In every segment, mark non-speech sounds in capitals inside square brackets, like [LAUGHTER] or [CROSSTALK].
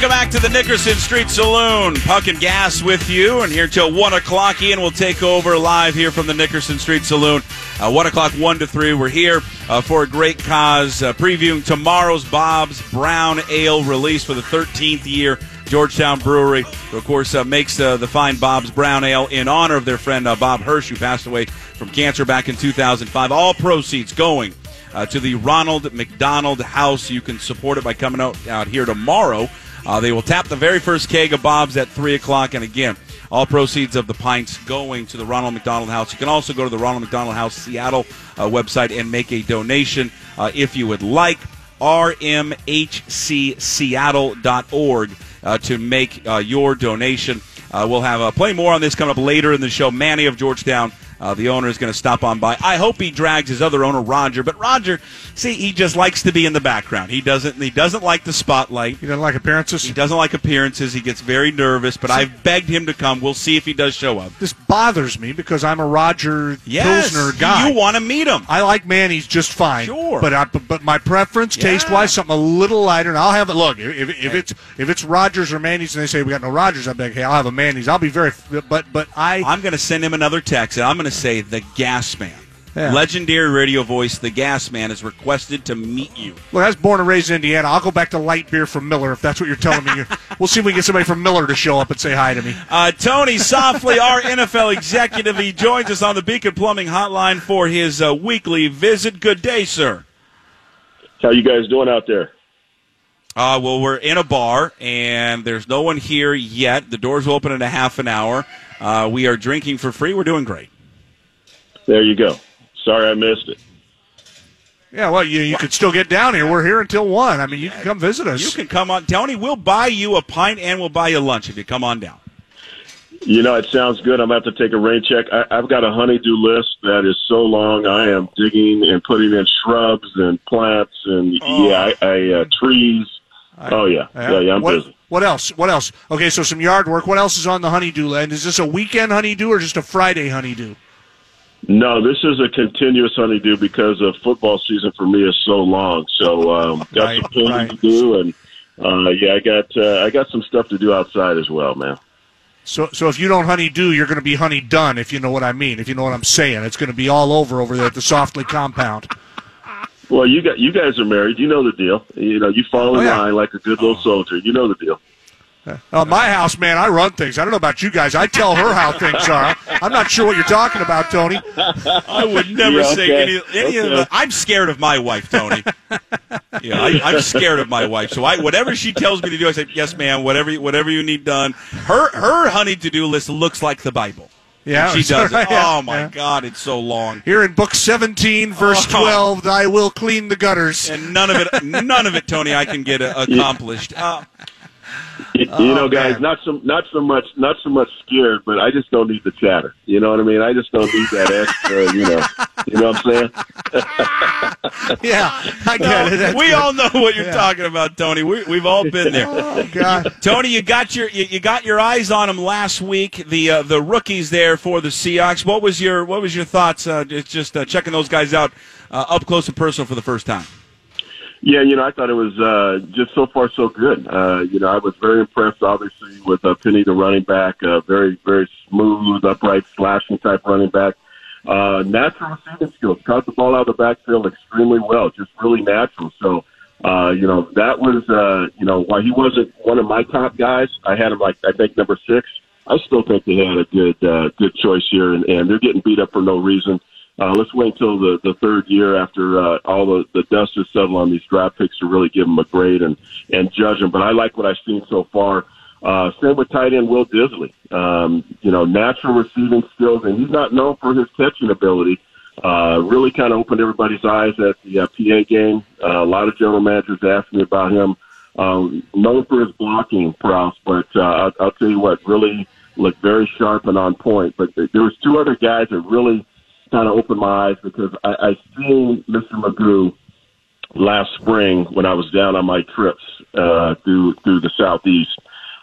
Welcome back to the Nickerson Street Saloon. Puck and Gas with you, and here till 1 o'clock. Ian will take over live here from the Nickerson Street Saloon. Uh, 1 o'clock, 1 to 3. We're here uh, for a great cause, uh, previewing tomorrow's Bob's Brown Ale release for the 13th year. Georgetown Brewery, who of course, uh, makes uh, the fine Bob's Brown Ale in honor of their friend uh, Bob Hirsch, who passed away from cancer back in 2005. All proceeds going uh, to the Ronald McDonald House. You can support it by coming out, out here tomorrow. Uh, they will tap the very first keg of Bob's at 3 o'clock. And again, all proceeds of the pints going to the Ronald McDonald House. You can also go to the Ronald McDonald House Seattle uh, website and make a donation uh, if you would like. rmhcseattle.org uh, to make uh, your donation. Uh, we'll have uh, plenty more on this coming up later in the show. Manny of Georgetown uh, the owner is going to stop on by. I hope he drags his other owner, Roger. But Roger, see, he just likes to be in the background. He doesn't. He doesn't like the spotlight. He doesn't like appearances. He doesn't like appearances. He gets very nervous. But I've begged him to come. We'll see if he does show up. This bothers me because I'm a Roger yes, Pilsner guy. You want to meet him? I like Manny's just fine. Sure, but I, but my preference, Yeah. taste wise, something a little lighter. And I'll have it. Look, if, if it's if it's Rogers or Manny's, and they say we got no Rogers, I'm like, hey, I'll have a Manny's. I'll be very. But but I I'm going to send him another text, and I'm going to say the Gas Man, Yeah. legendary radio voice, the Gas Man, is requested to meet you. Look, I was born and raised in Indiana. I'll go back to light beer from Miller if that's what you're telling me. [LAUGHS] we'll see if we can get somebody from Miller to show up and say hi to me. Uh, Tony Softli, our NFL executive, he joins us on the Beacon Plumbing Hotline for his uh, weekly visit. Good day, sir. How you guys doing out there? Uh, well, we're in a bar, and there's no one here yet. The doors will open in a half an hour. Uh, we are drinking for free. We're doing great. There you go. Sorry I missed it. Yeah, well, you you could still get down here. We're here until one. I mean, you can come visit us. You can come on. Tony, we'll buy you a pint and we'll buy you lunch if you come on down. You know, it sounds good. I'm going to have to take a rain check. I, I've got a honeydew list that is so long. I am digging and putting in shrubs and plants and yeah, I, I uh, trees. oh yeah, yeah, yeah. I'm what, busy. What else? What else? Okay, so some yard work. What else is on the honeydew land? Is this a weekend honeydew or just a Friday honeydew? No, this is a continuous honeydew because of football season for me is so long. So um, got Right, some painting right. to do, and uh, yeah, I got uh, I got some stuff to do outside as well, man. So, so if you don't honeydew, you're going to be honey done. If you know what I mean. If you know what I'm saying, it's going to be all over over there at the Softli compound. Well, you got you guys are married. You know the deal. You know you fall in Oh, yeah. line like a good little soldier. You know the deal. Uh, my house, man, I run things. I don't know about you guys. I tell her how things are. I'm not sure what you're talking about, Tony. I would never Yeah, say okay. any, any of Okay. the. I'm scared of my wife, Tony. yeah, I, I'm scared of my wife. So I, whatever she tells me to do, I say, yes, ma'am. Whatever, you- whatever you need done. Her, her honey to do list looks like the Bible. Yeah, she does. It. Oh my yeah. God, it's so long. Here in book 17, verse Oh. 12, I will clean the gutters. and none of it, none of it, Tony, I can get accomplished. Uh, You, Oh, know, guys, man. not so not so much not so much scared, but I just don't need the chatter. You know what I mean? I just don't need that extra. You know, you know what I'm saying? [LAUGHS] yeah, I get it. That's we good. all know what you're Yeah. talking about, Tony. We, we've all been there. [LAUGHS] Oh, God. Tony, you got your you, you got your eyes on them last week. The uh, the rookies there for the Seahawks. What was your what was your thoughts? Uh, just just uh, checking those guys out uh, up close and personal for the first time. Yeah, you know, I thought it was uh, just so far so good. Uh, you know, I was very impressed, obviously, with uh, Penny, the running back. Uh, very, very smooth, upright, slashing type running back. Uh, natural receiving skills. Caught the ball out of the backfield extremely well, just really natural. So, uh, you know, that was, uh, you know, while he wasn't one of my top guys, I had him like, I think number six. I still think they had a good, uh, good choice here, and, and they're getting beat up for no reason. Uh, let's wait until the, the third year after uh, all the, the dust has settled on these draft picks to really give them a grade and, and judge them. But I like what I've seen so far. Uh, same with tight end Will Dissly. Um, you know, natural receiving skills, and he's not known for his catching ability. Uh, really kind of opened everybody's eyes at the uh, PA game. Uh, a lot of general managers asked me about him. Um, known for his blocking prowess, but uh, I'll, I'll tell you what, really looked very sharp and on point. But there there was two other guys that really kind of opened my eyes because I, I seen Mr. McGough last spring when I was down on my trips uh, through through the southeast.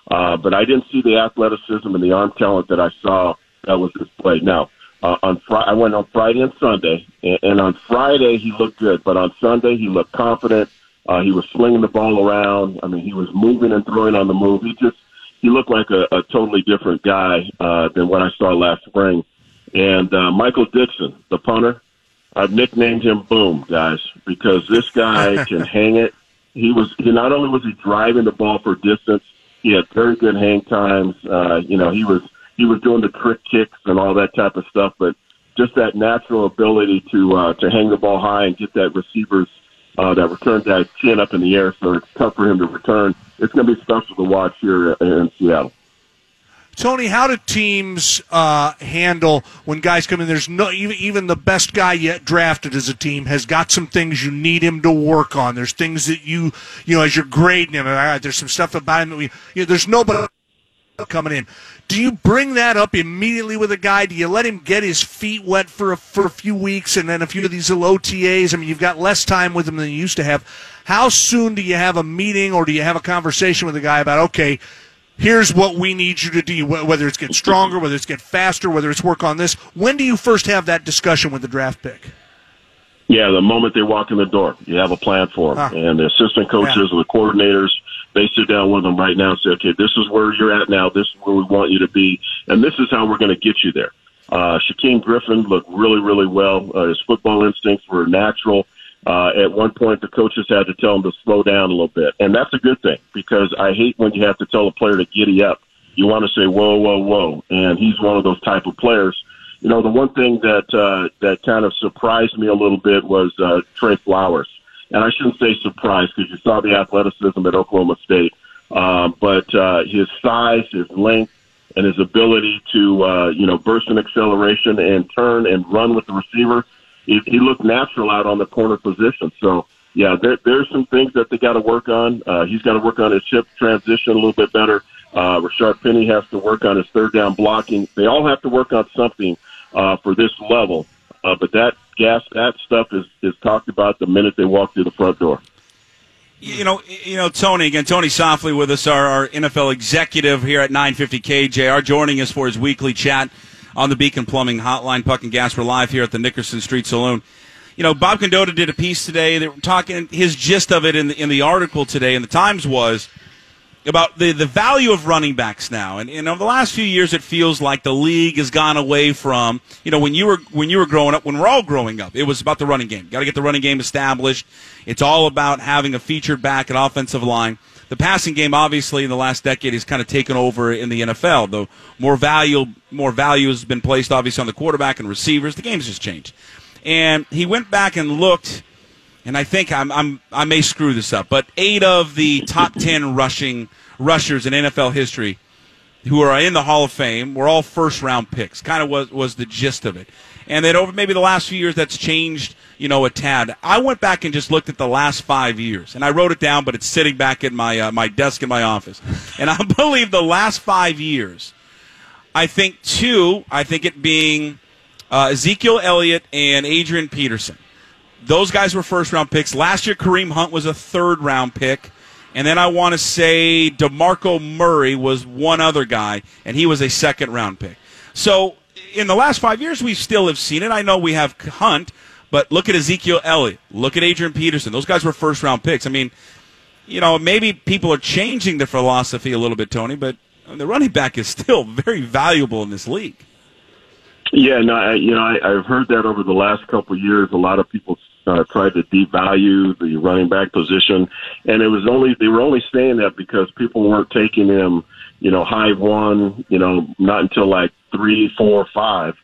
Uh, but I didn't see the athleticism and the arm talent that I saw that was displayed. Now, uh, on Fri I went on Friday and Sunday, and, and on Friday he looked good, but on Sunday he looked confident. Uh, he was slinging the ball around. I mean, he was moving and throwing on the move. He just he looked like a, a totally different guy uh, than what I saw last spring. And uh, Michael Dickson, the punter, I've nicknamed him Boom, guys, because this guy [LAUGHS] can hang it. He was he not only was he driving the ball for distance, he had very good hang times. Uh, you know, he was he was doing the trick kicks and all that type of stuff, but just that natural ability to uh, to hang the ball high and get that receiver's uh, that return guy's chin up in the air, so it's tough for him to return. It's going to be special to watch here in Seattle. Tony, how do teams uh, handle when guys come in? There's no even, the best guy yet drafted as a team has got some things you need him to work on. There's things that you you know as you're grading him. All right, there's some stuff about him that we. You know, there's nobody coming in. Do you bring that up immediately with a guy? Do you let him get his feet wet for a, for a few weeks and then a few of these little OTAs? I mean, you've got less time with him than you used to have. How soon do you have a meeting or do you have a conversation with a guy about okay? Here's what we need you to do, whether it's get stronger, whether it's get faster, whether it's work on this. When do you first have that discussion with the draft pick? Yeah, the moment they walk in the door, you have a plan for them. Huh. And the assistant coaches, yeah. the coordinators, they sit down with them right now and say, okay, this is where you're at now. This is where we want you to be. And this is how we're going to get you there. Uh, Shaquem Griffin looked really, really well. Uh, his football instincts were natural. Uh, at one point, the coaches had to tell him to slow down a little bit, and that's a good thing because I hate when you have to tell a player to giddy up. You want to say whoa, whoa, whoa, and he's one of those type of players. You know, the one thing that uh, that kind of surprised me a little bit was uh, Tre Flowers, and I shouldn't say surprised because you saw the athleticism at Oklahoma State, uh, but uh, his size, his length, and his ability to uh, you know burst in acceleration and turn and run with the receiver he, he looked natural out on the corner position. So yeah, there, there's some things that they got to work on. Uh, he's got to work on his chip transition a little bit better. Uh, Rashard Penny has to work on his third down blocking. They all have to work on something uh, for this level. Uh, but that gas, that stuff is is talked about the minute they walk through the front door. You know, you know, Tony again. Tony Softli with us, our, our NFL executive here at 950 KJR, joining us for his weekly chat on the Beacon Plumbing Hotline. Puck and Gas. We're live here at the Nickerson Street Saloon. You know, Bob Condotta did a piece today. Were talking his gist of it in the, in the article today in the Times was about the, the value of running backs now. And, and over the last few years, it feels like the league has gone away from, you know, when you were, when you were growing up, when we're all growing up, it was about the running game. Got to get the running game established. It's all about having a featured back and offensive line the passing game, obviously, in the last decade, has kind of taken over in the NFL. The more value, more value has been placed, obviously, on the quarterback and receivers. The game's just changed. And he went back and looked, and I think I'm, I'm I may screw this up, but eight of the top ten rushing rushers in NFL history who are in the Hall of Fame were all first round picks. Kind of was was the gist of it. And then over maybe the last few years, that's changed you know, a tad. I went back and just looked at the last five years, and I wrote it down, but it's sitting back at my uh, my desk in my office. [LAUGHS] And I believe the last five years, I think two, I think it being uh, Ezekiel Elliott and Adrian Peterson. Those guys were first round picks. Last year, Kareem Hunt was a third round pick. And then I want to say DeMarco Murray was one other guy, and he was a second round pick. So in the last five years, we still have seen it. I know we have Hunt, but look at Ezekiel Elliott. Look at Adrian Peterson. Those guys were first round picks. I mean, you know, maybe people are changing their philosophy a little bit, Tony, but the running back is still [LAUGHS] very valuable in this league. Yeah, no, I, you know, I, I've heard that over the last couple of years. A lot of people uh, tried to devalue the running back position, and it was only they were only saying that because people weren't taking him, you know, high one, you know, not until like three, four, five.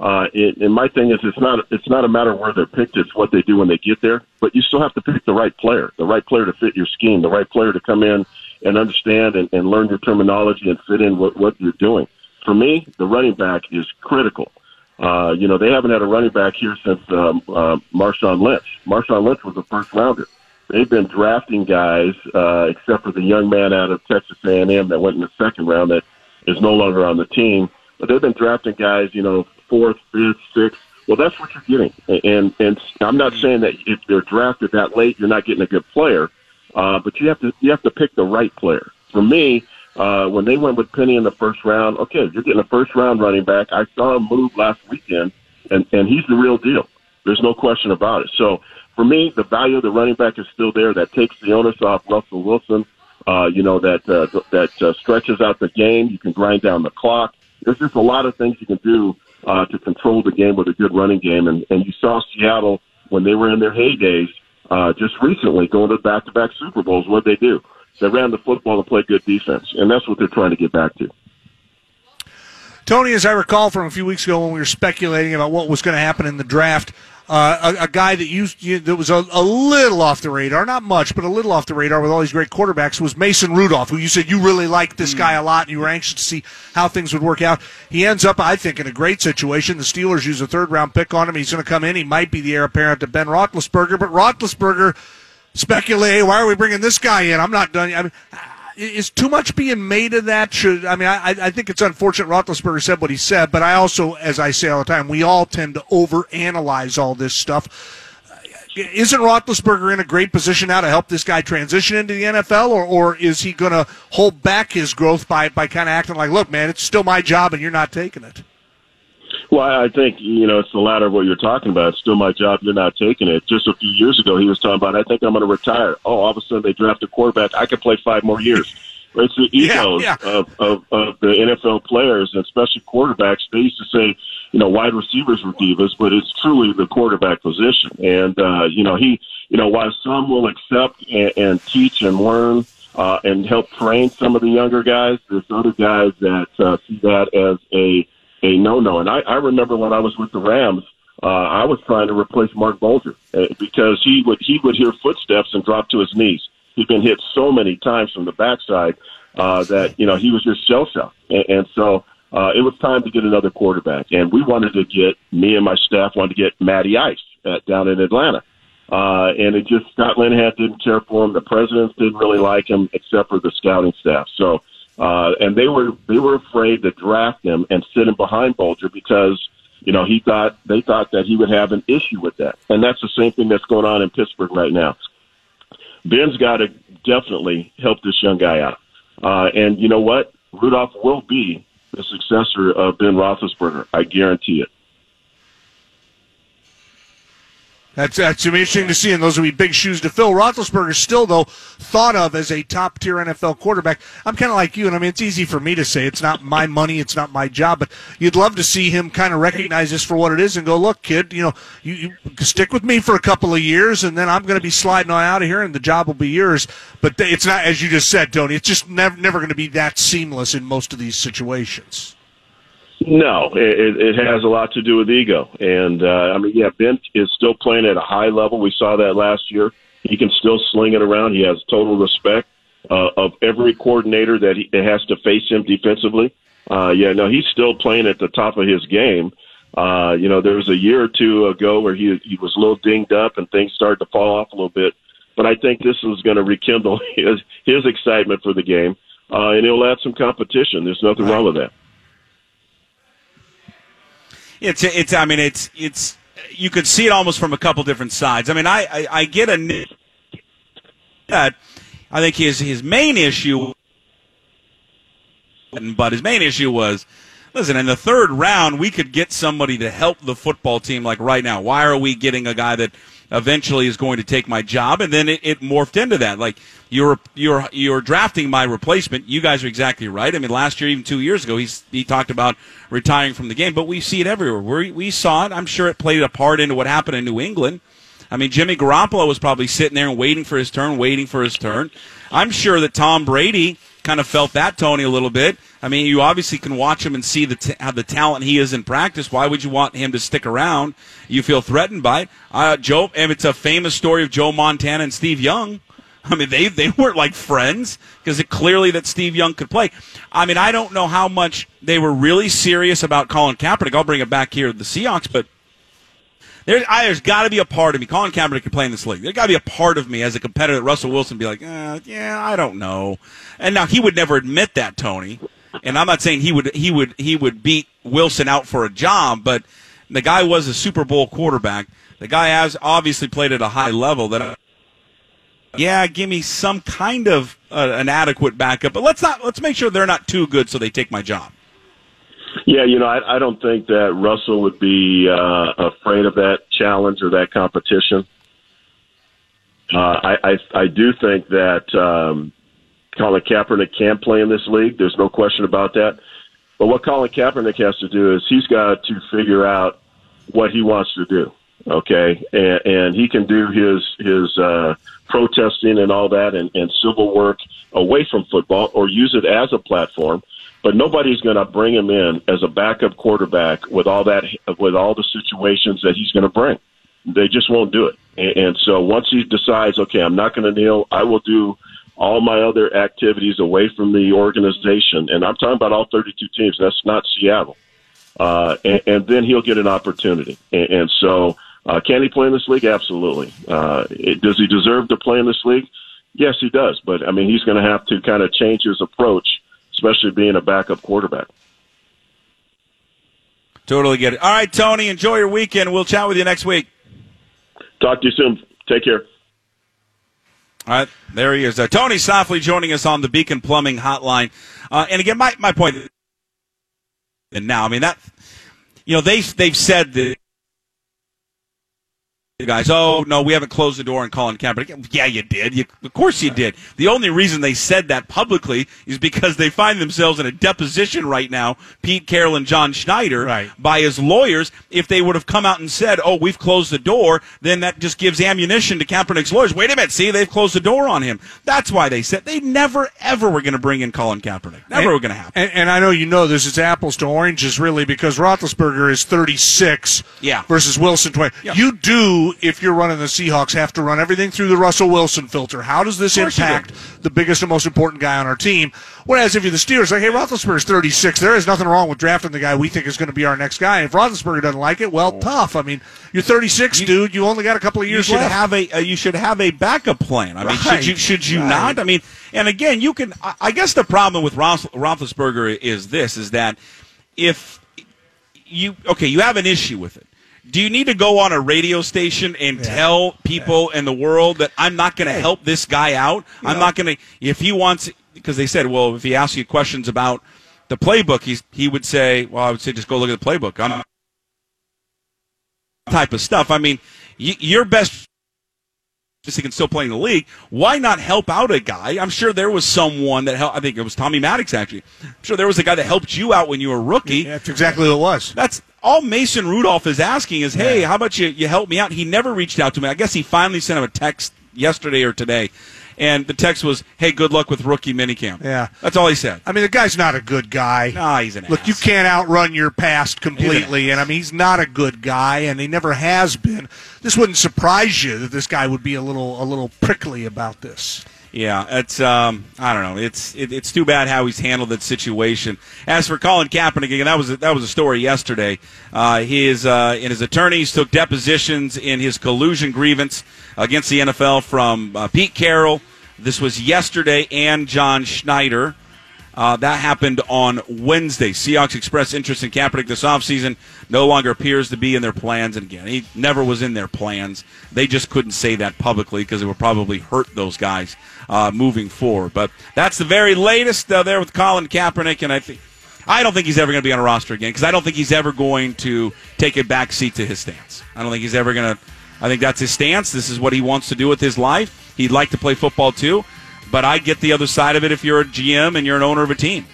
Uh, it, and my thing is, it's not it's not a matter where they're picked; it's what they do when they get there. But you still have to pick the right player, the right player to fit your scheme, the right player to come in and understand and, and learn your terminology and fit in what, what you're doing. For me, the running back is critical. Uh, you know, they haven't had a running back here since um, uh, Marshawn Lynch. Marshawn Lynch was a first rounder. They've been drafting guys, uh, except for the young man out of Texas A&M that went in the second round that is no longer on the team. But they've been drafting guys, you know, fourth, fifth, sixth. Well, that's what you're getting. And and I'm not saying that if they're drafted that late, you're not getting a good player. Uh, but you have to you have to pick the right player. For me, uh, when they went with Penny in the first round, okay, you're getting a first round running back. I saw him move last weekend, and and he's the real deal. There's no question about it. So for me, the value of the running back is still there. That takes the onus off Russell Wilson. Uh, you know that uh, that uh, stretches out the game. You can grind down the clock. There's just a lot of things you can do uh, to control the game with a good running game. And, and you saw Seattle when they were in their heydays uh, just recently going to back-to-back Super Bowls. What they do? They ran the football and played good defense, and that's what they're trying to get back to. Tony, as I recall from a few weeks ago when we were speculating about what was going to happen in the draft, uh, a, a, guy that used you, that was a, a, little off the radar, not much, but a little off the radar with all these great quarterbacks was Mason Rudolph, who you said you really liked this guy a lot and you were anxious to see how things would work out. He ends up, I think, in a great situation. The Steelers use a third round pick on him. He's going to come in. He might be the heir apparent to Ben Roethlisberger, but Roethlisberger speculate, why are we bringing this guy in? I'm not done. I mean, is too much being made of that? Should I mean I, I think it's unfortunate Roethlisberger said what he said, but I also, as I say all the time, we all tend to overanalyze all this stuff. Uh, isn't Roethlisberger in a great position now to help this guy transition into the NFL, or, or is he going to hold back his growth by, by kind of acting like, look, man, it's still my job and you're not taking it? Well, I think you know it's the latter of what you're talking about. It's still my job. You're not taking it. Just a few years ago, he was talking about. I think I'm going to retire. Oh, all of a sudden they draft a quarterback. I could play five more years. It's the [LAUGHS] egos yeah, yeah. Of, of of the NFL players, and especially quarterbacks. They used to say, you know, wide receivers were divas, but it's truly the quarterback position. And uh, you know, he, you know, while some will accept and, and teach and learn. Uh, and help train some of the younger guys. There's other guys that uh, see that as a a no-no. And I, I remember when I was with the Rams, uh, I was trying to replace Marc Bulger uh, because he would he would hear footsteps and drop to his knees. He'd been hit so many times from the backside uh, that you know he was just shell shocked, and, and so uh, it was time to get another quarterback. And we wanted to get me and my staff wanted to get Matty Ice uh, down in Atlanta. Uh, and it just Scott Linehan didn't care for him. The presidents didn't really like him, except for the scouting staff. So uh, and they were they were afraid to draft him and sit him behind Bulger because you know he thought they thought that he would have an issue with that, and that's the same thing that's going on in Pittsburgh right now. Ben's got to definitely help this young guy out, uh, and you know what, Rudolph will be the successor of Ben Roethlisberger. I guarantee it. That's that's interesting to see, and those will be big shoes to fill. Roethlisberger still, though, thought of as a top tier NFL quarterback. I'm kind of like you, and I mean it's easy for me to say it's not my money, it's not my job, but you'd love to see him kind of recognize this for what it is and go, look, kid, you know, you, you stick with me for a couple of years, and then I'm going to be sliding on out of here, and the job will be yours. But it's not, as you just said, Tony. It's just never never going to be that seamless in most of these situations. No, it, it has a lot to do with ego. And, uh, I mean, yeah, Ben is still playing at a high level. We saw that last year. He can still sling it around. He has total respect uh, of every coordinator that, he, that has to face him defensively. Uh, yeah, no, he's still playing at the top of his game. Uh, you know, there was a year or two ago where he, he was a little dinged up and things started to fall off a little bit. But I think this is going to rekindle [LAUGHS] his, his excitement for the game. Uh, and it'll add some competition. There's nothing right. wrong with that. It's it's. I mean, it's it's. You could see it almost from a couple different sides. I mean, I I, I get a. I think his his main issue, but his main issue was, listen, in the third round we could get somebody to help the football team. Like right now, why are we getting a guy that eventually is going to take my job? And then it, it morphed into that. Like you're you're you're drafting my replacement. You guys are exactly right. I mean, last year, even two years ago, he's he talked about retiring from the game, but we see it everywhere. We we saw it. I'm sure it played a part into what happened in New England. I mean, Jimmy Garoppolo was probably sitting there and waiting for his turn, waiting for his turn. I'm sure that Tom Brady kind of felt that Tony a little bit. I mean, you obviously can watch him and see the t- how the talent he is in practice. Why would you want him to stick around? You feel threatened by it. Uh, Joe, and it's a famous story of Joe Montana and Steve Young. [LAUGHS] I mean, they they weren't like friends because it clearly that Steve Young could play. I mean, I don't know how much they were really serious about Colin Kaepernick. I'll bring it back here to the Seahawks, but there, I, there's got to be a part of me. Colin Kaepernick can play in this league. There's got to be a part of me as a competitor. Russell Wilson be like, eh, yeah, I don't know. And now he would never admit that, Tony. And I'm not saying he would he would he would beat Wilson out for a job, but the guy was a Super Bowl quarterback. The guy has obviously played at a high level that yeah, give me some kind of uh, an adequate backup, but let's not let's make sure they're not too good so they take my job. Yeah, you know, I, I don't think that Russell would be uh, afraid of that challenge or that competition. Uh, I, I I do think that um, Colin Kaepernick can play in this league. There's no question about that. But what Colin Kaepernick has to do is he's got to figure out what he wants to do. Okay, and, and he can do his his uh, protesting and all that and, and civil work away from football or use it as a platform. But nobody's going to bring him in as a backup quarterback with all that with all the situations that he's going to bring. They just won't do it. And, and so once he decides, okay, I'm not going to kneel, I will do all my other activities away from the organization. And I'm talking about all 32 teams. That's not Seattle. Uh, and, and then he'll get an opportunity. And, and so, uh, can he play in this league? Absolutely. Uh, it, does he deserve to play in this league? Yes, he does. But I mean, he's going to have to kind of change his approach, especially being a backup quarterback. Totally get it. All right, Tony, enjoy your weekend. We'll chat with you next week. Talk to you soon. Take care. All right, there he is. Uh, Tony Softli joining us on the Beacon Plumbing Hotline. Uh, and again, my, my point, and now, I mean, that, you know, they, they've said that guys, oh no, we haven't closed the door on Colin Kaepernick. Yeah, you did. You, of course you did. The only reason they said that publicly is because they find themselves in a deposition right now, Pete Carroll and John Schneider, Right. by his lawyers. If they would have come out and said, "Oh, we've closed the door," then that just gives ammunition to Kaepernick's lawyers. Wait a minute, see, they've closed the door on him. That's why they said they never ever were going to bring in Colin Kaepernick. Never were going to happen. And, and I know you know this. is apples to oranges, really, because Roethlisberger is 36 Yeah. versus Wilson 20. Yeah. You do, if you're running the Seahawks, have to run everything through the Russell Wilson filter. How does this Of course you do. impact the biggest and most important guy on our team? Whereas if you're the Steelers, like, hey, Roethlisberger's 36. There is nothing wrong with drafting the guy we think is going to be our next guy. If Roethlisberger doesn't like it, well, tough. I mean, you're 36, dude. You only got a couple of you years should left. have a uh, you should have a backup plan. I mean, Right. should you should you Right. not? I mean, and again, you can. I, I guess the problem with Roth, Roethlisberger is this: is that if you okay, you have an issue with it. Do you need to go on a radio station and tell people in the world that I'm not going to help this guy out? I'm not going to. If he wants, because they said, well, if he asks you questions about the playbook, he's he would say, well, I would say just go look at the playbook. I'm type of stuff. I mean, y- your best just he can still play in the league. Why not help out a guy? I'm sure there was someone that helped. I think it was Tommy Maddox actually. I'm sure there was a guy that helped you out when you were a rookie. Yeah, that's exactly what it was. That's all Mason Rudolph is asking is, hey, how about you, you help me out? He never reached out to me. I guess he finally sent him a text yesterday or today. And the text was, hey, good luck with rookie minicamp. Yeah. That's all he said. I mean, the guy's not a good guy. Nah, he's an Look, ass. you can't outrun your past completely, and I mean, he's not a good guy, and he never has been. This wouldn't surprise you that this guy would be a little, a little prickly about this. Yeah, it's um, I don't know. It's it, it's too bad how he's handled that situation. As for Colin Kaepernick, again, that was a, that was a story yesterday. Uh, his uh, and his attorneys took depositions in his collusion grievance against the NFL from uh, Pete Carroll. This was yesterday, and John Schneider. Uh, that happened on Wednesday. Seahawks expressed interest in Kaepernick this offseason. No longer appears to be in their plans. And again, he never was in their plans. They just couldn't say that publicly because it would probably hurt those guys uh, moving forward. But that's the very latest uh, there with Colin Kaepernick. And I think. I don't think he's ever going to be on a roster again because I don't think he's ever going to take a back seat to his stance. I don't think he's ever going to. I think that's his stance. This is what he wants to do with his life. He'd like to play football too, but I get the other side of it if you're a GM and you're an owner of a team.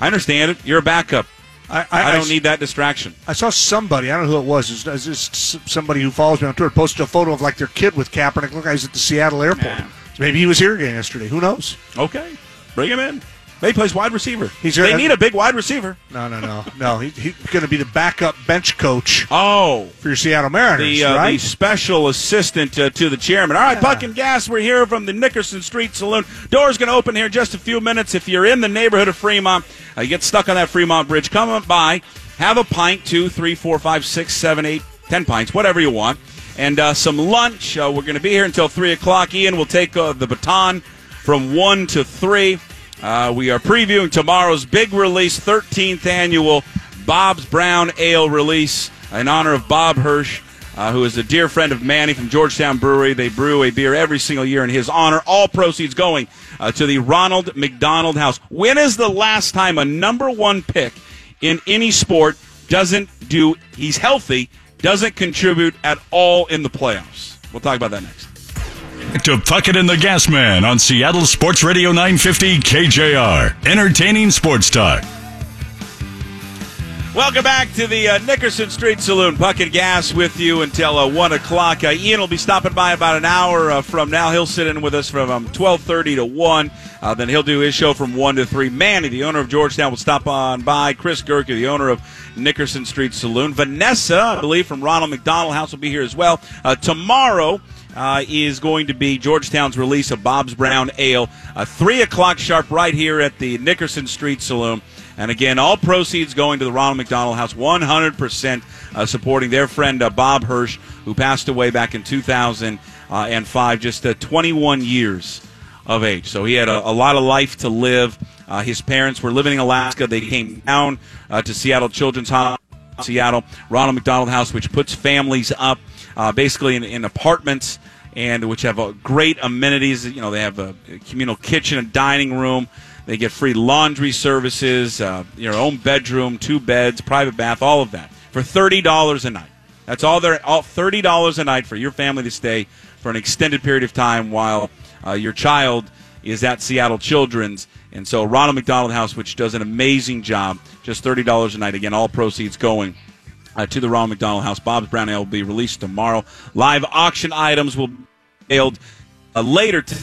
I understand it. You're a backup. I, I, don't need that distraction. I saw somebody. I don't know who it was. It's just somebody who follows me on Twitter posted a photo of like their kid with Kaepernick. Look, he's at the Seattle airport. Yeah. Maybe he was here again yesterday. Who knows? Okay, bring him in. Maybe he plays wide receiver. He's- they need a big wide receiver. No, no, no, no. He, he's going to be the backup bench coach Oh, for your Seattle Mariners, the, uh, the special assistant uh, to the chairman. All right, Puck and Gas, we're here from the Nickerson Street Saloon. Door's going to open here in just a few minutes. If you're in the neighborhood of Fremont, uh, you get stuck on that Fremont Bridge, come on by, have a pint, two, three, four, five, six, seven, eight, ten pints, whatever you want, and uh, some lunch. Uh, we're going to be here until 3 o'clock. Ian will take uh, the baton from 1 to 3. Uh, we are previewing tomorrow's big release, 13th annual Bob's Brown Ale release in honor of Bob Hirsch, uh, who is a dear friend of Manny from Georgetown Brewery. They brew a beer every single year in his honor. All proceeds going uh, to the Ronald McDonald House. When is the last time a number one pick in any sport doesn't do, he's healthy, doesn't contribute at all in the playoffs? We'll talk about that next. To Puckett and the Gasman on Seattle Sports Radio 950 KJR. Entertaining sports talk. Welcome back to the uh, Nickerson Street Saloon. And Gas with you until uh, 1 o'clock. Uh, Ian will be stopping by about an hour uh, from now. He'll sit in with us from um, 12.30 to 1. Uh, then he'll do his show from 1 to 3. Manny, the owner of Georgetown, will stop on by. Chris Gerke, the owner of Nickerson Street Saloon. Vanessa, I believe, from Ronald McDonald House will be here as well. Uh, tomorrow, uh, is going to be Georgetown's release of Bob's Brown Ale, uh, 3 o'clock sharp right here at the Nickerson Street Saloon. And again, all proceeds going to the Ronald McDonald House, 100% uh, supporting their friend uh, Bob Hirsch, who passed away back in 2005, just uh, 21 years of age. So he had a, a lot of life to live. Uh, his parents were living in Alaska. They came down uh, to Seattle Children's Hospital, Seattle, Ronald McDonald House, which puts families up uh, basically in, in apartments and which have uh, great amenities. You know, they have a communal kitchen, a dining room. They get free laundry services, uh, your own bedroom, two beds, private bath, all of that for thirty dollars a night. That's all they're all thirty dollars a night for your family to stay for an extended period of time while uh, your child is at Seattle Children's. And so Ronald McDonald House, which does an amazing job, just thirty dollars a night. Again, all proceeds going uh, to the Ronald McDonald House. Bob's Brown Ale will be released tomorrow. Live auction items will be mailed uh, later to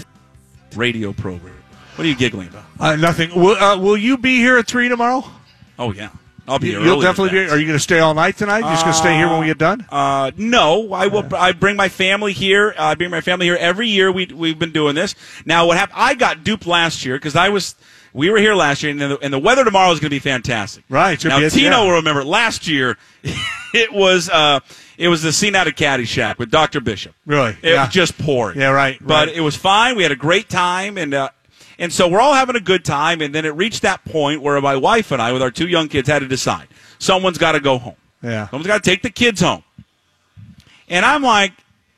radio program. What are you giggling about? Uh, nothing. Will, uh, will you be here at three tomorrow? Oh yeah, I'll be. You'll definitely be. Are you going to stay all night tonight? You just going to stay here when we get done? Uh, no, I will. I bring my family here. Uh, I bring my family here every year. We we've been doing this. Now, what happened? I got duped last year because I was. We were here last year, and the, and the weather tomorrow is going to be fantastic. Right, now, be- Tino yeah. will remember last year. [LAUGHS] it was uh, it was the scene out of Caddyshack with Doctor Bishop. Really? It Yeah. was just pouring. Yeah, right, But it was fine. We had a great time, and uh, and so we're all having a good time. And then it reached that point where my wife and I, with our two young kids, had to decide someone's got to go home. Yeah. Someone's got to take the kids home. And I'm like,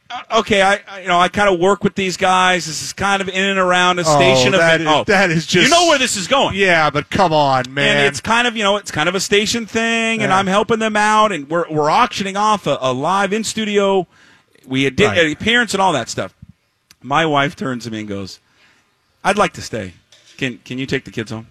uh, okay, I, I you know I kind of work with these guys. This is kind of in and around a Oh, station event. is- that is just- you know where this is going. Yeah, but come on, man. And it's kind of you know it's kind of a station thing, and I'm helping them out, and we're we're auctioning off a, a live in studio. We had Right. appearance and all that stuff. My wife turns to me and goes, "I'd like to stay. Can can you take the kids home?"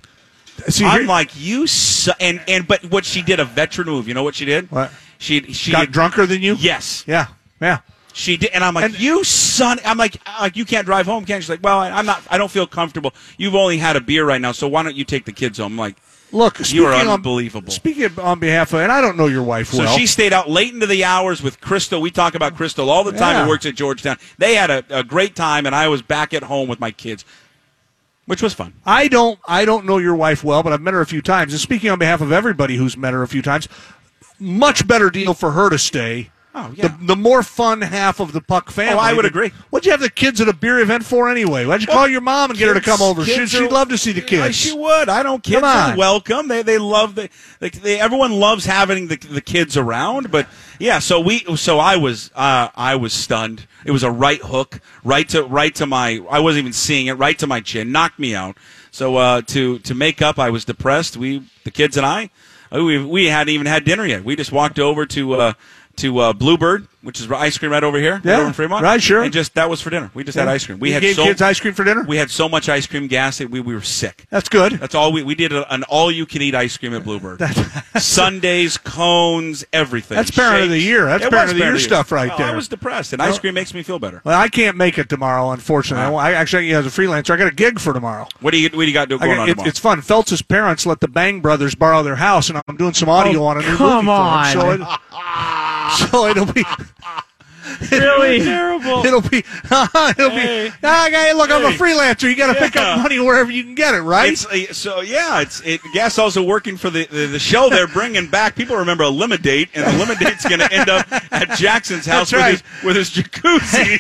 See, I'm here- like, "You su-, and and but what she did a veteran move. You know what she did? What? She she got drunker than you? Yes, Yeah, yeah. she did, and I'm like, And- "You son!" I'm like, "Like you can't drive home, can?" She's like, "Well, I'm not. I don't feel comfortable. You've only had a beer right now, so why don't you take the kids home?" I'm like, Look, You are speaking on- unbelievable. speaking on behalf of, and I don't know your wife So she stayed out late into the hours with Crystal. We talk about Crystal all the time. Yeah. Who works at Georgetown. They had a, a great time, and I was back at home with my kids, which was fun. I don't I don't know your wife well, but I've met her a few times. And speaking on behalf of everybody who's met her a few times, much better deal for her to stay. Oh, yeah. The, the more fun half of the Puck family. Oh, I would agree. What'd you have the kids at a beer event for anyway? Why'd you call your mom and get her to come over? She, Kids she'd love to see the kids. She would. I don't. Kids are welcome. They they love the, the they, everyone loves having the the kids around. But yeah, so we so I was uh, I was stunned. It was a right hook, right to right to my. I wasn't even seeing it. Right to my chin, knocked me out. So uh, to to make up, I was depressed. We the kids and I, uh, we we hadn't even had dinner yet. We just walked over to. Uh, to uh, Bluebird, which is ice cream right over here, right Yeah, over in Fremont. right, sure. And just that was for dinner. We just had ice cream. We You had gave so, kids ice cream for dinner? We had so much ice cream gas that we, we were sick. That's good. That's all we we did a, an all you can eat ice cream at Bluebird. [LAUGHS] Sundaes, cones, everything. That's parent of the year. That's It parent of the year stuff right Oh, there. I was depressed, and Well- ice cream makes me feel better. Well, I can't make it tomorrow, unfortunately. I, actually, as a freelancer, I got a gig for tomorrow. What do you what do you got to I going got- on it- tomorrow? it's fun. Phelps' parents let the Bang Brothers borrow their house, and I'm doing some audio Oh, on a new come movie for on. [LAUGHS] So, [LAUGHS] it, so it'll be [LAUGHS] Really? terrible. [LAUGHS] it'll be it'll Hey. be. Okay, look, I'm a freelancer. You got to pick up money wherever you can get it, right? It's, uh, so yeah, it's it. Gas also working for the, the the show they're bringing back. People remember Elimidate, and the Elimidate's going to end up at Jackson's house with, his, with his jacuzzi.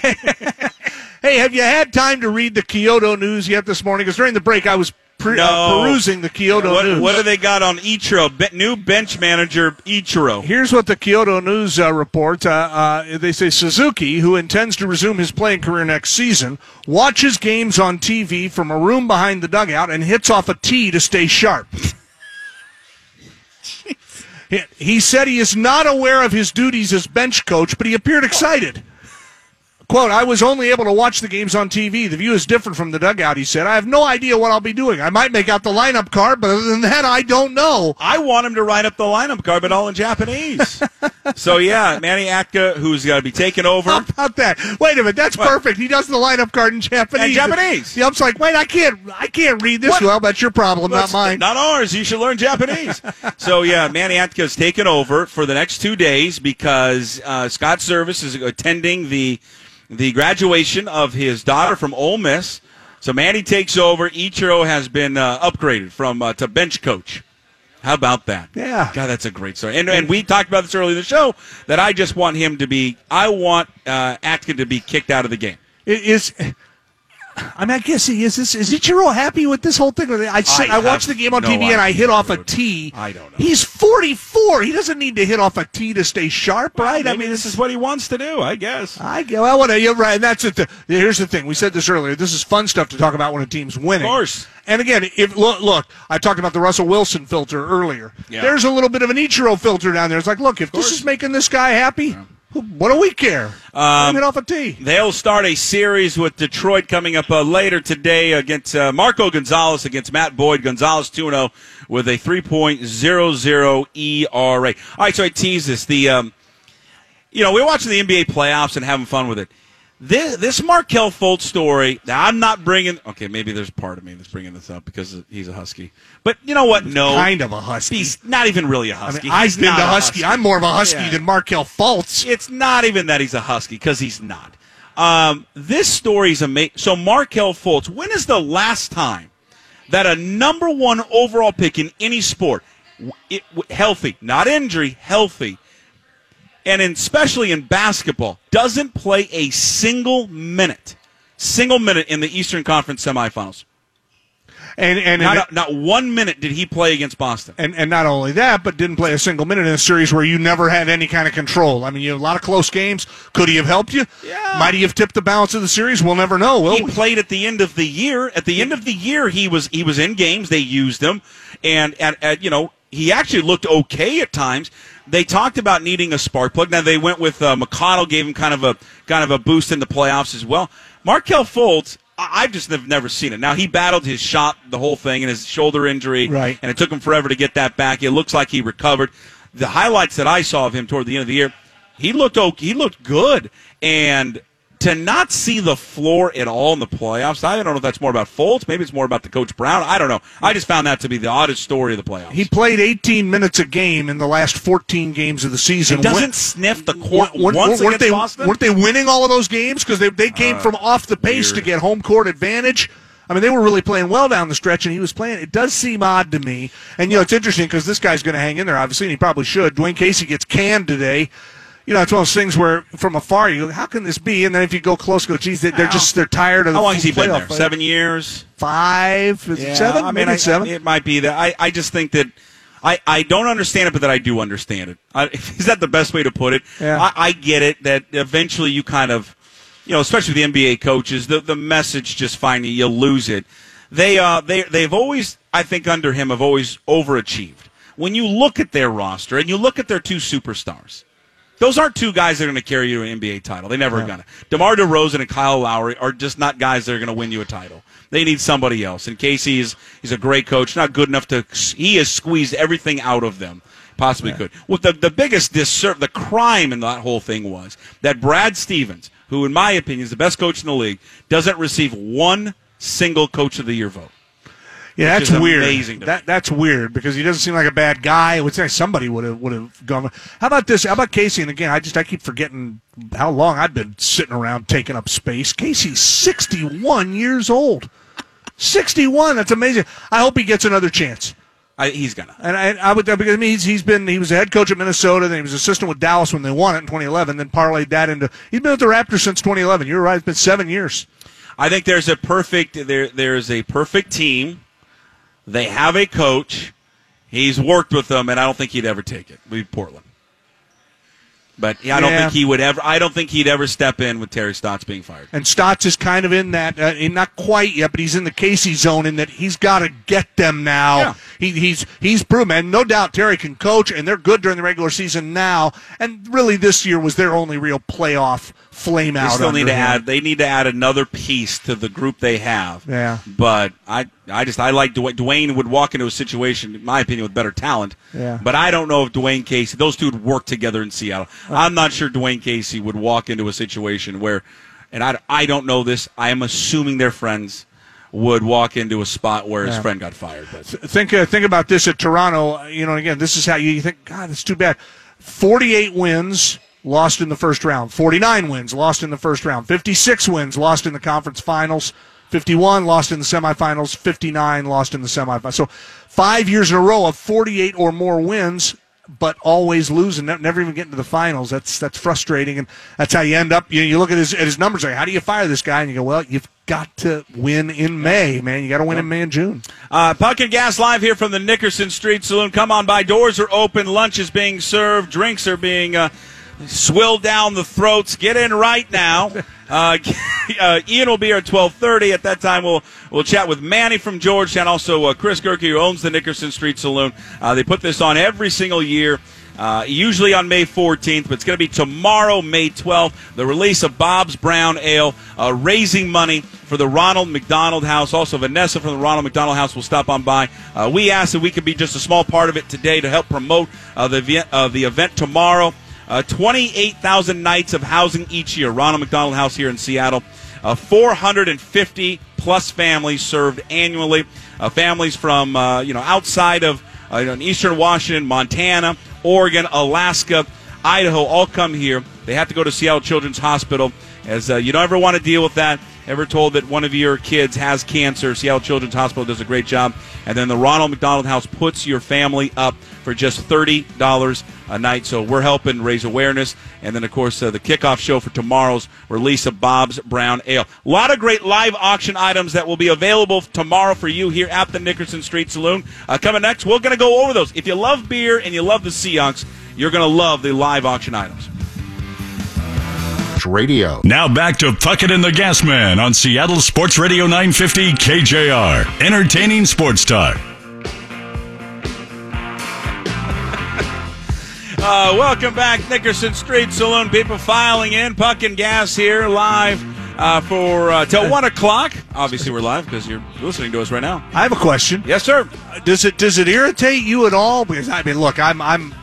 hey, have you had time to read the Kyodo news yet this morning? Because during the break, I was pre- uh, No. perusing the Kyodo what, news. what do they got on Ichiro? Be, new bench manager Ichiro. Here's what the Kyodo News uh, reports. Uh, uh, they say Suzuki, who intends to resume his playing career next season, watches games on TV from a room behind the dugout and hits off a tee to stay sharp. [LAUGHS] He- he said he is not aware of his duties as bench coach, but he appeared excited. Quote, I was only able to watch the games on TV. The view is different from the dugout, he said. I have no idea what I'll be doing. I might make out the lineup card, but other than that, I don't know. I want him to write up the lineup card, but all in Japanese. [LAUGHS] so, yeah, Manny Acta, who's going to be taking over. How about that? Wait a minute, that's What? perfect. He does the lineup card in Japanese. In Japanese. The ump's like, wait, I can't, I can't read this. What? Well, that's your problem, That's not mine. Not ours. You should learn Japanese. [LAUGHS] so yeah, Manny Acta's taken over for the next two days because uh, Scott Servais is attending the the graduation of his daughter from Ole Miss. So Manny takes over. Ichiro has been uh, upgraded from uh, to bench coach. How about that? Yeah. God, that's a great story. And, and we talked about this earlier in the show that I just want him to be. I want uh, Acta to be kicked out of the game. It is. I mean, I guess he is. This is Ichiro happy with this whole thing? I sit, I, I watched the game on no TV and I hit off a tee. I don't know. He's 44. He doesn't need to hit off a tee to stay sharp, right? Maybe I mean, this is what he wants to do. I guess. I go. Well, what, you're right. And that's it. th- Here's the thing. We said this earlier. This is fun stuff to talk about when a team's winning. Of course. And again, if look, look, I talked about the Russell Wilson filter earlier. Yeah. There's a little bit of an Ichiro filter down there. It's like, look, if this is making this guy happy, what do we care? Um, him hit off a tee. They'll start a series with Detroit coming up uh, later today against uh, Marco Gonzalez against Matt Boyd. Gonzalez 2 0 with a 3.00 ERA. All right, so I tease this. The, um, you know, we're watching the NBA playoffs and having fun with it. This, this Markelle Fultz story, now I'm not bringing, okay, maybe there's part of me that's bringing this up because he's a Husky. But you know what? No. Kind of a husky. He's not even really a Husky. mean, I've He's been a husky. I'm more of a husky Yeah. than Markelle Fultz. It's not even that he's a Husky because he's not. Um, this is amazing. So Markelle Fultz, when is the last time that a number one overall pick in any sport, it, healthy, not injury, healthy, and in, especially in basketball, doesn't play a single minute, single minute in the Eastern Conference semifinals? And and Not, not one minute did he play against Boston. and, and not only that, but didn't play a single minute in a series where you never had any kind of control. I mean, you had a lot of close games. Could he have helped you? Yeah. Might he have tipped the balance of the series? We'll never know. Will he we? played at the end of the year. At the end of the year, he was he was in games. They used him, and at, at you know he actually looked okay at times. They talked about needing a spark plug. Now they went with uh, McConnell, gave him kind of a kind of a boost in the playoffs as well. Markelle Fultz, I- I've just have never seen it. Now he battled his shot, the whole thing, and his shoulder injury, Right. And it took him forever to get that back. It looks like he recovered. The highlights that I saw of him toward the end of the year, he looked okay, he looked good, and to not see the floor at all in the playoffs, I don't know if that's more about Fultz, maybe it's more about the coach Brown. I don't know. I just found that to be the oddest story of the playoffs. He played 18 minutes a game in the last 14 games of the season. He doesn't sniff the court weren't- once weren't against they, Boston. Uh, Weren't they winning all of those games because they they came from off the pace weird. to get home court advantage? I mean, they were really playing well down the stretch, and he was playing. It does seem odd to me. And you know, it's interesting because this guy's going to hang in there, obviously, and he probably should. Dwayne Casey gets canned today. You know, it's one of those things where from afar you go, how can this be? And then if you go close, go, geez, they- they're just they're tired of. How long has he been there? Seven years. five, Yeah, seven, I mean, maybe I- seven. It might be that. I, I just think that I, I don't understand it, but that I do understand it. I, [LAUGHS] is that the best way to put it? Yeah. I, I get it that eventually you kind of, you know, especially with the NBA coaches, the the message just finally you lose it. They uh they they've always I think under him have always overachieved. When you look at their roster and you look at their two superstars. Those aren't two guys that are going to carry you to an NBA title. They never are going to. DeMar DeRozan and Kyle Lowry are just not guys that are going to win you a title. They need somebody else. And Casey is he's a great coach, not good enough to. He has squeezed everything out of them possibly could. Well, the the biggest disser- the crime in that whole thing was that Brad Stevens, who in my opinion is the best coach in the league, doesn't receive one single Coach of the Year vote. Yeah, that's weird. amazing that me. that's weird because he doesn't seem like a bad guy. I would say somebody would have would have gone. How about this? How about Casey? And again, I just I keep forgetting how long I've been sitting around taking up space. Casey's sixty one years old. Sixty one. That's amazing. I hope he gets another chance. I, he's gonna. And I, I would because I mean, he's, he's been he was a head coach at Minnesota, then he was assistant with Dallas when they won it in 2011. Then parlayed that into he's been with the Raptors since 2011. You're right; it's been seven years. I think there's a perfect there. There's a perfect team. They have a coach. He's worked with them, and I don't think he'd ever take it. Be Portland. But yeah, I don't Yeah. think he would ever. I don't think he'd ever step in with Terry Stotts being fired. And Stotts is kind of in that, uh, in not quite yet, but he's in the Casey zone in that he's got to get them now. Yeah. He, he's he's proven, and no doubt Terry can coach, and they're good during the regular season now. And really, this year was their only real playoff flame out. They out. still need to him. add. They need to add another piece to the group they have. Yeah. But I, I just I like Dwayne. Dwayne would walk into a situation, in my opinion, with better talent. Yeah. But I don't know if Dwayne Casey. Those two would work together in Seattle. I'm not sure Dwayne Casey would walk into a situation where, and I, I don't know this. I am assuming they're friends. Would walk into a spot where his Yeah. friend got fired. But think uh, think about this at Toronto. You know, again, this is how you, you think. God, it's too bad. Forty-eight wins, lost in the first round. Forty-nine wins, lost in the first round. Fifty-six wins, lost in the conference finals. Fifty-one, lost in the semifinals. Fifty-nine, lost in the semifinals. So, five years in a row of forty-eight or more wins. But always losing, never even getting to the finals. That's that's frustrating, and that's how you end up. You, you look at his at his numbers. Like, how do you fire this guy? And you go, well, you've got to win in May, man. You got to win in May and June. Uh, Puck and Gas live here from the Nickerson Street Saloon. Come on by. Doors are open. Lunch is being served. Drinks are being uh, swilled down the throats. Get in right now. [LAUGHS] Uh, [LAUGHS] uh, Ian will be here at twelve thirty. At that time, we'll we'll chat with Manny from Georgetown. Also, uh, Chris Gerke, who owns the Nickerson Street Saloon. Uh, they put this on every single year. Uh, usually on May 14th, but it's going to be tomorrow, May 12th, the release of Bob's Brown Ale, uh, raising money for the Ronald McDonald House. Also, Vanessa from the Ronald McDonald House will stop on by. Uh, we asked if we could be just a small part of it today to help promote the, uh, the event tomorrow. Uh, 28,000 nights of housing each year. Ronald McDonald House here in Seattle. Uh, 450 plus families served annually. Uh, families from uh, you know outside of uh, you know, in eastern Washington, Montana, Oregon, Alaska, Idaho, all come here. They have to go to Seattle Children's Hospital. As uh, you don't ever want to deal with that. Ever told that one of your kids has cancer? Seattle Children's Hospital does a great job. And then the Ronald McDonald House puts your family up for just thirty dollars a night. So we're helping raise awareness. And then, of course, uh, the kickoff show for tomorrow's release of Bob's Brown Ale. A lot of great live auction items that will be available tomorrow for you here at the Nickerson Street Saloon. Uh, coming next, we're going to go over those. If you love beer and you love the Seahawks, you're going to love the live auction items. Radio. Now back to Puckett and the Gasman on Seattle Sports Radio 950 KJR. Entertaining sports talk. Uh, welcome back, Nickerson Street Saloon. People filing in. Puck and Gas here live uh, for uh, till one o'clock. Obviously, we're live because you're listening to us right now. I have a question. Yes, sir. Does it does it irritate you at all? Because I mean, look, I'm I'm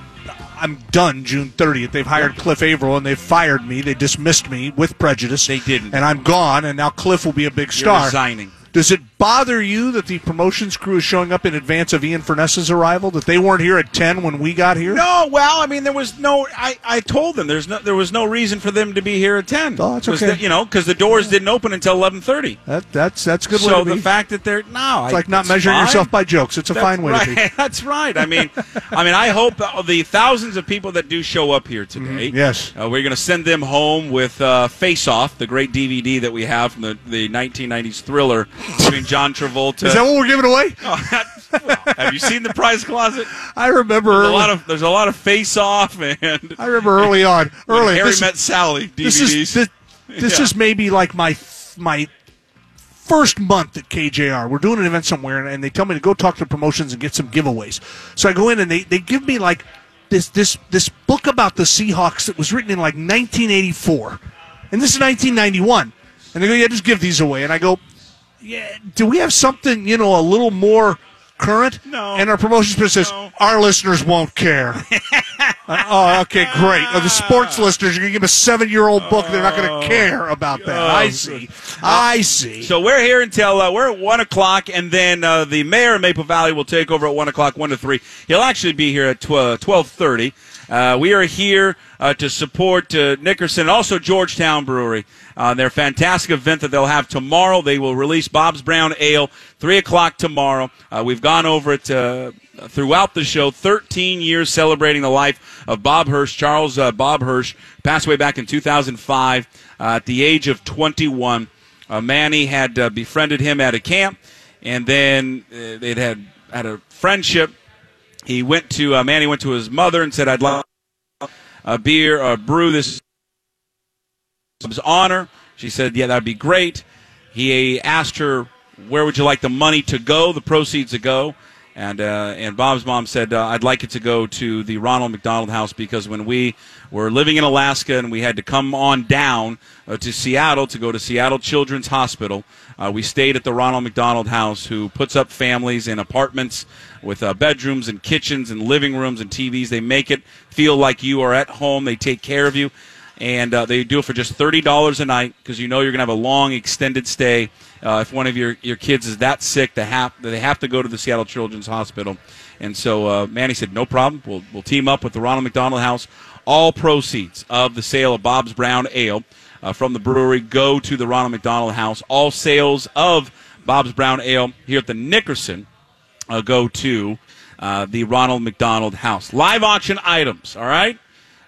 I'm done June 30th. They've hired Cliff Averill and they've fired me. They dismissed me with prejudice. They didn't. and I'm gone. And now Cliff will be a big You're star. resigning. Does it bother you that the promotions crew is showing up in advance of Ian Furness's arrival? That they weren't here at 10 when we got here? No, well, I mean, there was no. I, I told them there's no there was no reason for them to be here at ten. Oh, that's okay. the- you know, because the doors didn't open until eleven thirty. That, that's that's good So the fact that they're no, it's like not measuring yourself by jokes. It's a That's fine way right. to be. [LAUGHS] That's right. I mean, I mean, I hope the thousands of people that do show up here today. Mhm. Yes. uh, we're going to send them home with uh, Face Off, the great DVD that we have from the, the 1990s thriller [LAUGHS] John Travolta. Is that what we're giving away? [LAUGHS] Oh, that- well, have you seen the prize closet? I remember There's a lot of there's a lot of Face Off and I remember early [LAUGHS] on. Early. Harry this- met Sally DVDs. this is this, this Yeah. is maybe like my my first month at KJR. We're doing an event somewhere, and, and they tell me to go talk to promotions and get some giveaways. So I go in and they, they give me like this this this book about the Seahawks that was written in like 1984, and this is 1991. And they go, yeah, just give these away. And I go, yeah, do we have something you know a little more current? No. And our promotions person says, our listeners won't care. [LAUGHS] Uh, oh, okay, great. Uh, the sports listeners, you're going to give a seven year old book. They're not going to care about that. I see. I see. So we're here until uh, we're at one o'clock, and then uh, the mayor of Maple Valley will take over at one o'clock, one to three. He'll actually be here at twelve thirty. Uh, we are here uh, to support uh, Nickerson also Georgetown Brewery. Uh, their fantastic event that they'll have tomorrow. They will release Bob's Brown Ale, 3 o'clock tomorrow. Uh, we've gone over it uh, throughout the show. 13 years celebrating the life of Bob Hirsch. Charles uh, Bob Hirsch passed away back in 2005 uh, at the age of 21. Uh, Manny had befriended him at a camp, and then they'd had had a friendship. He went to Manny went to his mother and said, "I'd like a beer, a brew this his honor." She said, "Yeah, that'd be great." He asked her, "Where would you like the money to go? The proceeds to go?" And uh, and Bob's mom said, uh, "I'd like it to go to the Ronald McDonald House because when we were living in Alaska and we had to come on down uh, to Seattle to go to Seattle Children's Hospital, uh, we stayed at the Ronald McDonald House, who puts up families in apartments with uh, bedrooms and kitchens and living rooms and TVs. They make it feel like you are at home. They take care of you." And uh, they do it for just thirty dollars a night because you know you're going to have a long extended stay. Uh, if one of your, your kids is that sick, they have they have to go to the Seattle Children's Hospital, and so uh, Manny said, "No problem. We'll we'll team up with the Ronald McDonald House. All proceeds of the sale of Bob's Brown Ale uh, from the brewery go to the Ronald McDonald House. All sales of Bob's Brown Ale here at the Nickerson uh, go to." Uh, the Ronald McDonald House. Live auction items, all right?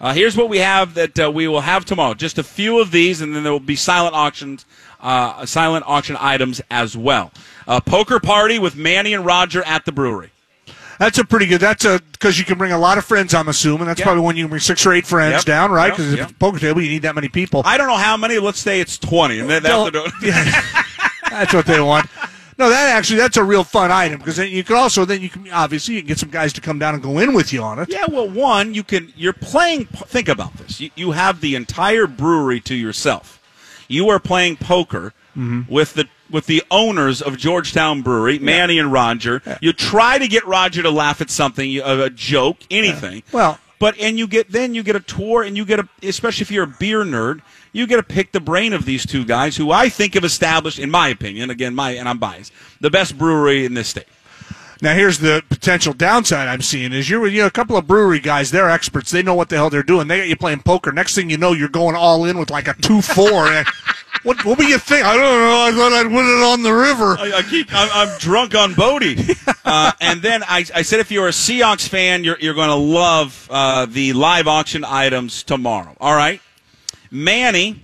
Uh, here's what we have that uh, we will have tomorrow. Just a few of these, and then there will be silent auctions, uh, silent auction items as well. A poker party with Manny and Roger at the brewery. That's a pretty good. That's a because you can bring a lot of friends. I'm assuming that's Yep. probably when you can bring six or eight friends Yep. down, right? Because if Yep. it's a poker table, you need that many people. I don't know how many. Let's say it's 20. And then that's [LAUGHS] yeah, that's what they want. No, that actually that's a real fun item because then you can also then you can obviously you can get some guys to come down and go in with you on it. Yeah, well, one, you can. You're playing. Think about this. You, you have the entire brewery to yourself. You are playing poker mm-hmm. with the with the owners of Georgetown Brewery, Manny and Roger. You try to get Roger to laugh at something, a, a joke, anything. Well- but and you get then you get a tour, and you get a especially if you're a beer nerd, you get to pick the brain of these two guys who I think have established, in my opinion, again, my and I'm biased, the best brewery in this state. Now here's the potential downside I'm seeing is you're you know a couple of brewery guys they're experts. They know what the hell they're doing. They got you playing poker. Next thing you know you're going all in with like a two four [LAUGHS] what what do you think? I don't know. I thought I'd win it on the river. I, I keep. I'm, I'm drunk on Bodie, [LAUGHS] uh, and then I, I said if you're a Seahawks fan, you're you're going to love uh, the live auction items tomorrow. All right, Manny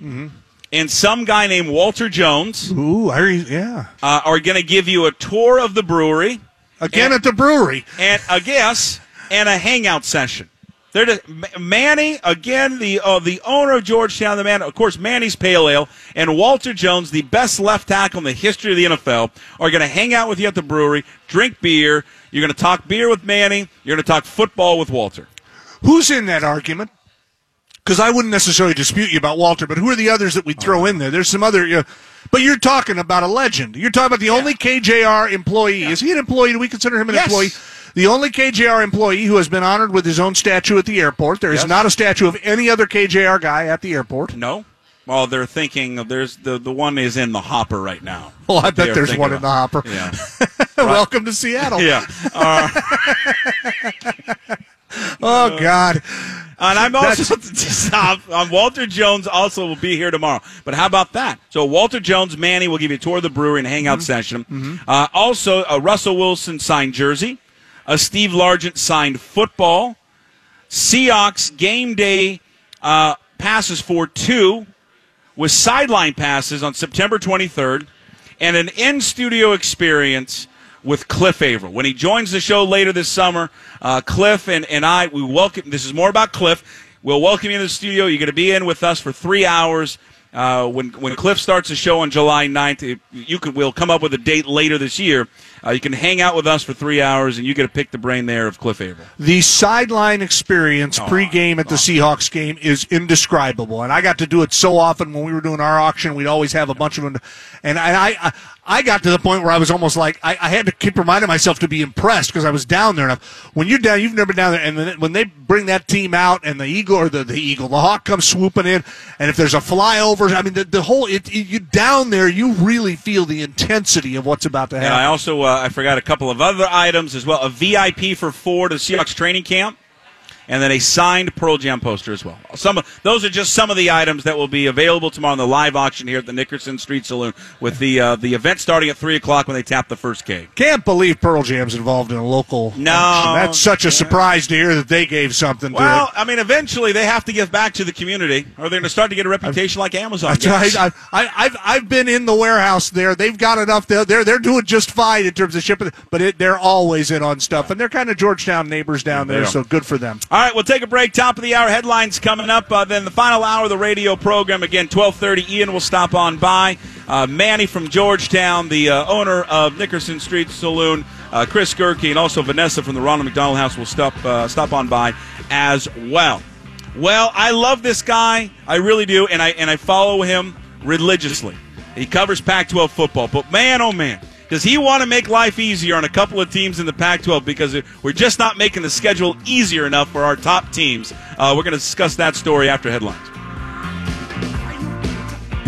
and some guy named Walter Jones ooh I re- yeah. uh, are going to give you a tour of the brewery. Again And- at the brewery. and a guess and a hangout session. They're just, Manny again, the uh, the owner of Georgetown, the man, of course, Manny's Pale Ale, and Walter Jones, the best left tackle in the history of the NFL, are going to hang out with you at the brewery, drink beer. You're going to talk beer with Manny. You're going to talk football with Walter. who's in that argument? Because I wouldn't necessarily dispute you about Walter but who are the others that we'd throw in there? There's some other you know, but you're talking about a legend. You're talking about the only KJR employee. Is he an employee? Do we consider him an Yes. employee the only KJR employee who has been honored with his own statue at the airport. There is Yes. not a statue of any other KJR guy at the airport. No. Well, they're thinking there's the the one is in the hopper right now. Well, I bet there's one in the hopper. Yeah. [LAUGHS] Welcome to Seattle. yeah. Uh, [LAUGHS] Oh God. And I'm also. [LAUGHS] Um, Walter Jones also will be here tomorrow. But how about that? So Walter Jones, Manny will give you a tour of the brewery and hangout Mm-hmm. session. Uh, also, a Russell Wilson signed jersey, a Steve Largent signed football, Seahawks game day uh, passes for two with sideline passes on September 23rd, and an in studio experience with Cliff Averill. When he joins the show later this summer, uh, Cliff and, and I, we welcome, this is more about Cliff. We'll welcome you in the studio. You're going to be in with us for three hours. Uh, when when Cliff starts the show on July 9th, it- you can we'll come up with a date later this year. Uh, you can hang out with us for three hours, and you get to pick the brain there of Cliff Averill. The sideline experience pregame at the Seahawks game is indescribable, and I got to do it so often when we were doing our auction. We'd always have a bunch of them, and I I, I got to the point where I was almost like I, I had to keep reminding myself to be impressed because I was down there enough. When you're down, you've never been down there, and then when they bring that team out, and the eagle or the, the eagle, the hawk comes swooping in, and if there's a flyover, I mean the, the whole it, it, you down there, you really feel the intensity of what's about to happen. And I also uh, I forgot a couple of other items as well. A VIP for four to the Seahawks training camp, and then a signed Pearl Jam poster as well. Some of, those are just some of the items that will be available tomorrow in the live auction here at the Nickerson Street Saloon. With the uh, the event starting at three o'clock when they tap the first cake. Can't believe Pearl Jam's involved in a local. No. auction. that's such a surprise to hear that they gave something Well, to it. I mean, eventually they have to give back to the community, or they're going to start to get a reputation like Amazon. I, I, I've I've been in the warehouse there. They've got enough. They're they're, they're doing just fine in terms of shipping, but it, they're always in on stuff, and they're kind of Georgetown neighbors down there, so good for them. All right, we'll take a break. Top of the hour headlines coming up. Uh, then the final hour of the radio program again, twelve thirty. Ian will stop on by. uh, Manny from Georgetown, the uh, owner of Nickerson Street Saloon, uh, Chris Gerke, and also Vanessa from the Ronald McDonald House will stop uh, stop on by as well. Well, I love this guy, I really do, and I and I follow him religiously. He covers Pac-12 football, but man, oh man, does he want to make life easier on a couple of teams in the Pac-12 because we're just not making the schedule easier enough for our top teams? Uh, we're going to discuss that story after headlines.